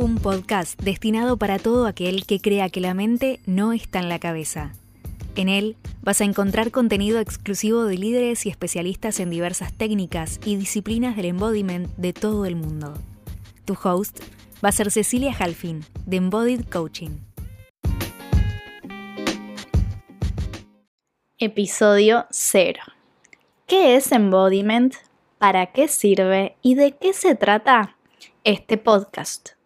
Un podcast destinado para todo aquel que crea que la mente no está en la cabeza. En él vas a encontrar contenido exclusivo de líderes y especialistas en diversas técnicas y disciplinas del embodiment de todo el mundo. Tu host va a ser Cecilia Halfin, de Embodied Coaching. Episodio 0. ¿Qué es embodiment? ¿Para qué sirve? ¿Y de qué se trata este podcast?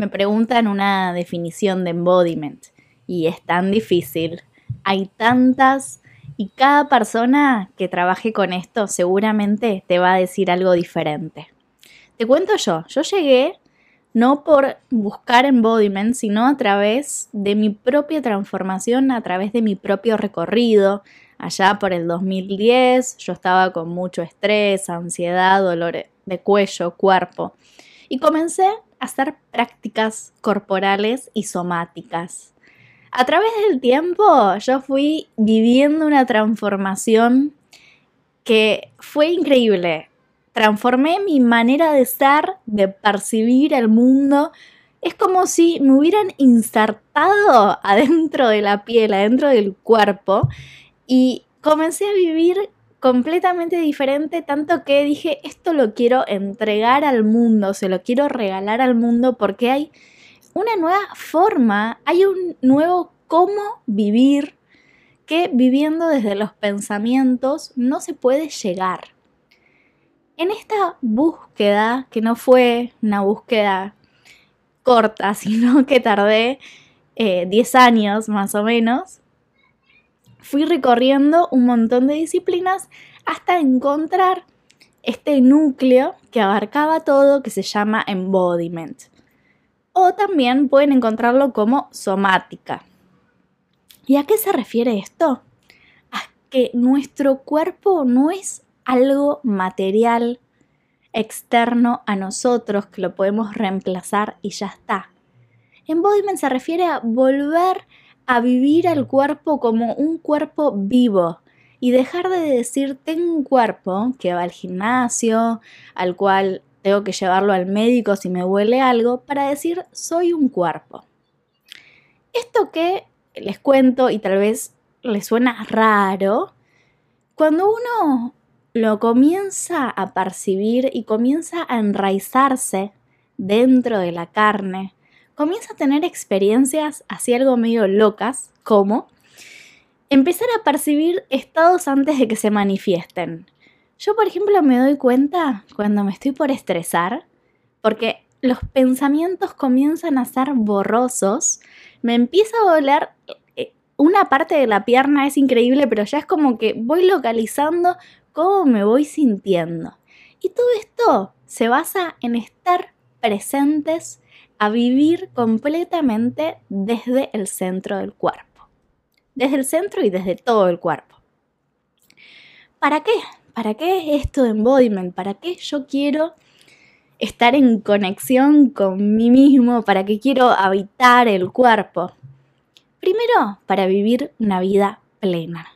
Me preguntan una definición de embodiment y es tan difícil. Hay tantas y cada persona que trabaje con esto seguramente te va a decir algo diferente. Te cuento yo, yo llegué no por buscar embodiment, sino a través de mi propia transformación, a través de mi propio recorrido. Allá por el 2010 yo estaba con mucho estrés, ansiedad, dolor de cuello, cuerpo. Y comencé hacer prácticas corporales y somáticas. A través del tiempo yo fui viviendo una transformación que fue increíble. Transformé mi manera de ser, de percibir el mundo. Es como si me hubieran insertado adentro de la piel, adentro del cuerpo y comencé a vivir completamente diferente, tanto que dije, esto lo quiero entregar al mundo, se lo quiero regalar al mundo porque hay una nueva forma, hay un nuevo cómo vivir que viviendo desde los pensamientos no se puede llegar. En esta búsqueda, que no fue una búsqueda corta, sino que tardé 10 eh, años más o menos, fui recorriendo un montón de disciplinas hasta encontrar este núcleo que abarcaba todo que se llama embodiment. O también pueden encontrarlo como somática. ¿Y a qué se refiere esto? A que nuestro cuerpo no es algo material externo a nosotros que lo podemos reemplazar y ya está. Embodiment se refiere a volver a vivir al cuerpo como un cuerpo vivo y dejar de decir tengo un cuerpo que va al gimnasio, al cual tengo que llevarlo al médico si me huele algo, para decir soy un cuerpo. Esto que les cuento y tal vez les suena raro, cuando uno lo comienza a percibir y comienza a enraizarse dentro de la carne, comienza a tener experiencias así algo medio locas, como empezar a percibir estados antes de que se manifiesten. Yo, por ejemplo, me doy cuenta cuando me estoy por estresar, porque los pensamientos comienzan a ser borrosos, me empieza a doler eh, una parte de la pierna, es increíble, pero ya es como que voy localizando cómo me voy sintiendo. Y todo esto se basa en estar presentes a vivir completamente desde el centro del cuerpo. Desde el centro y desde todo el cuerpo. ¿Para qué? ¿Para qué esto de embodiment? ¿Para qué yo quiero estar en conexión con mí mismo? ¿Para qué quiero habitar el cuerpo? Primero, para vivir una vida plena.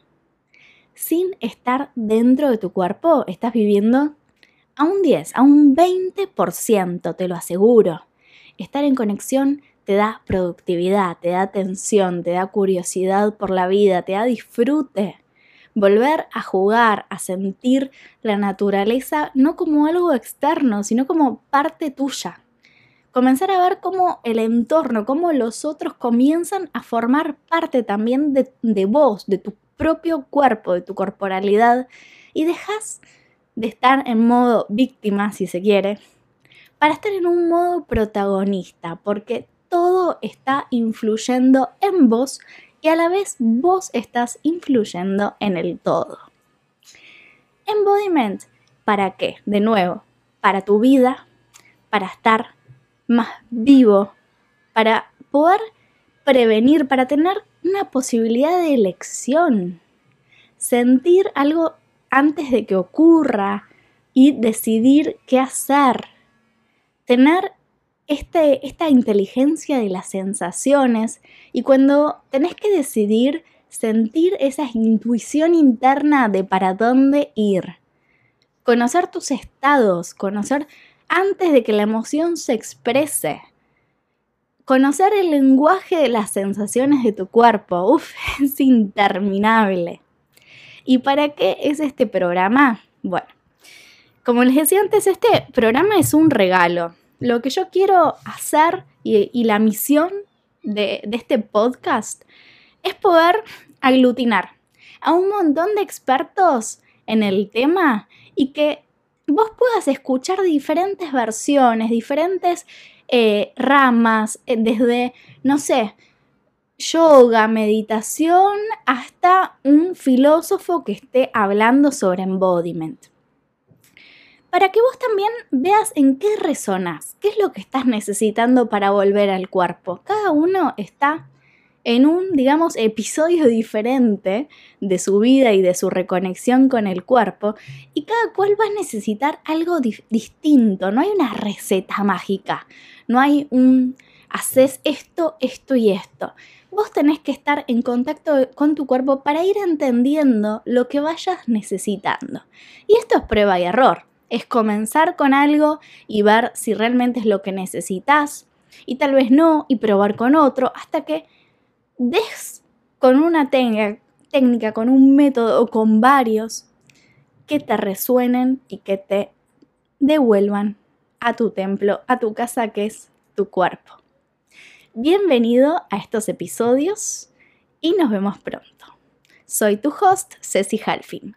Sin estar dentro de tu cuerpo, estás viviendo a un 10, a un 20%, te lo aseguro. Estar en conexión te da productividad, te da atención, te da curiosidad por la vida, te da disfrute. Volver a jugar, a sentir la naturaleza no como algo externo, sino como parte tuya. Comenzar a ver cómo el entorno, cómo los otros comienzan a formar parte también de, de vos, de tu propio cuerpo, de tu corporalidad, y dejas de estar en modo víctima, si se quiere, para estar en un modo protagonista, porque todo está influyendo en vos y a la vez vos estás influyendo en el todo. Embodiment, ¿para qué? De nuevo, para tu vida, para estar más vivo, para poder prevenir, para tener una posibilidad de elección, sentir algo antes de que ocurra y decidir qué hacer, tener este, esta inteligencia de las sensaciones y cuando tenés que decidir sentir esa intuición interna de para dónde ir. Conocer tus estados, conocer antes de que la emoción se exprese. Conocer el lenguaje de las sensaciones de tu cuerpo, uf, es interminable. ¿Y para qué es este programa? Bueno, como les decía antes, este programa es un regalo. Lo que yo quiero hacer y, la misión de, este podcast es poder aglutinar a un montón de expertos en el tema y que vos puedas escuchar diferentes versiones, diferentes eh, ramas, eh, desde, no sé, yoga, meditación, hasta un filósofo que esté hablando sobre embodiment. Para que vos también veas en qué resonas, qué es lo que estás necesitando para volver al cuerpo. Cada uno está en un, digamos, episodio diferente de su vida y de su reconexión con el cuerpo, y cada cual va a necesitar algo distinto, no hay una receta mágica, no hay un, haces esto, esto y esto. Vos tenés que estar en contacto con tu cuerpo para ir entendiendo lo que vayas necesitando. Y esto es prueba y error. Es comenzar con algo y ver si realmente es lo que necesitas y tal vez no y probar con otro hasta que des con una técnica, con un método o con varios que te resuenen y que te devuelvan a tu templo, a tu casa que es tu cuerpo. Bienvenido a estos episodios y nos vemos pronto. Soy tu host, Ceci Halfin.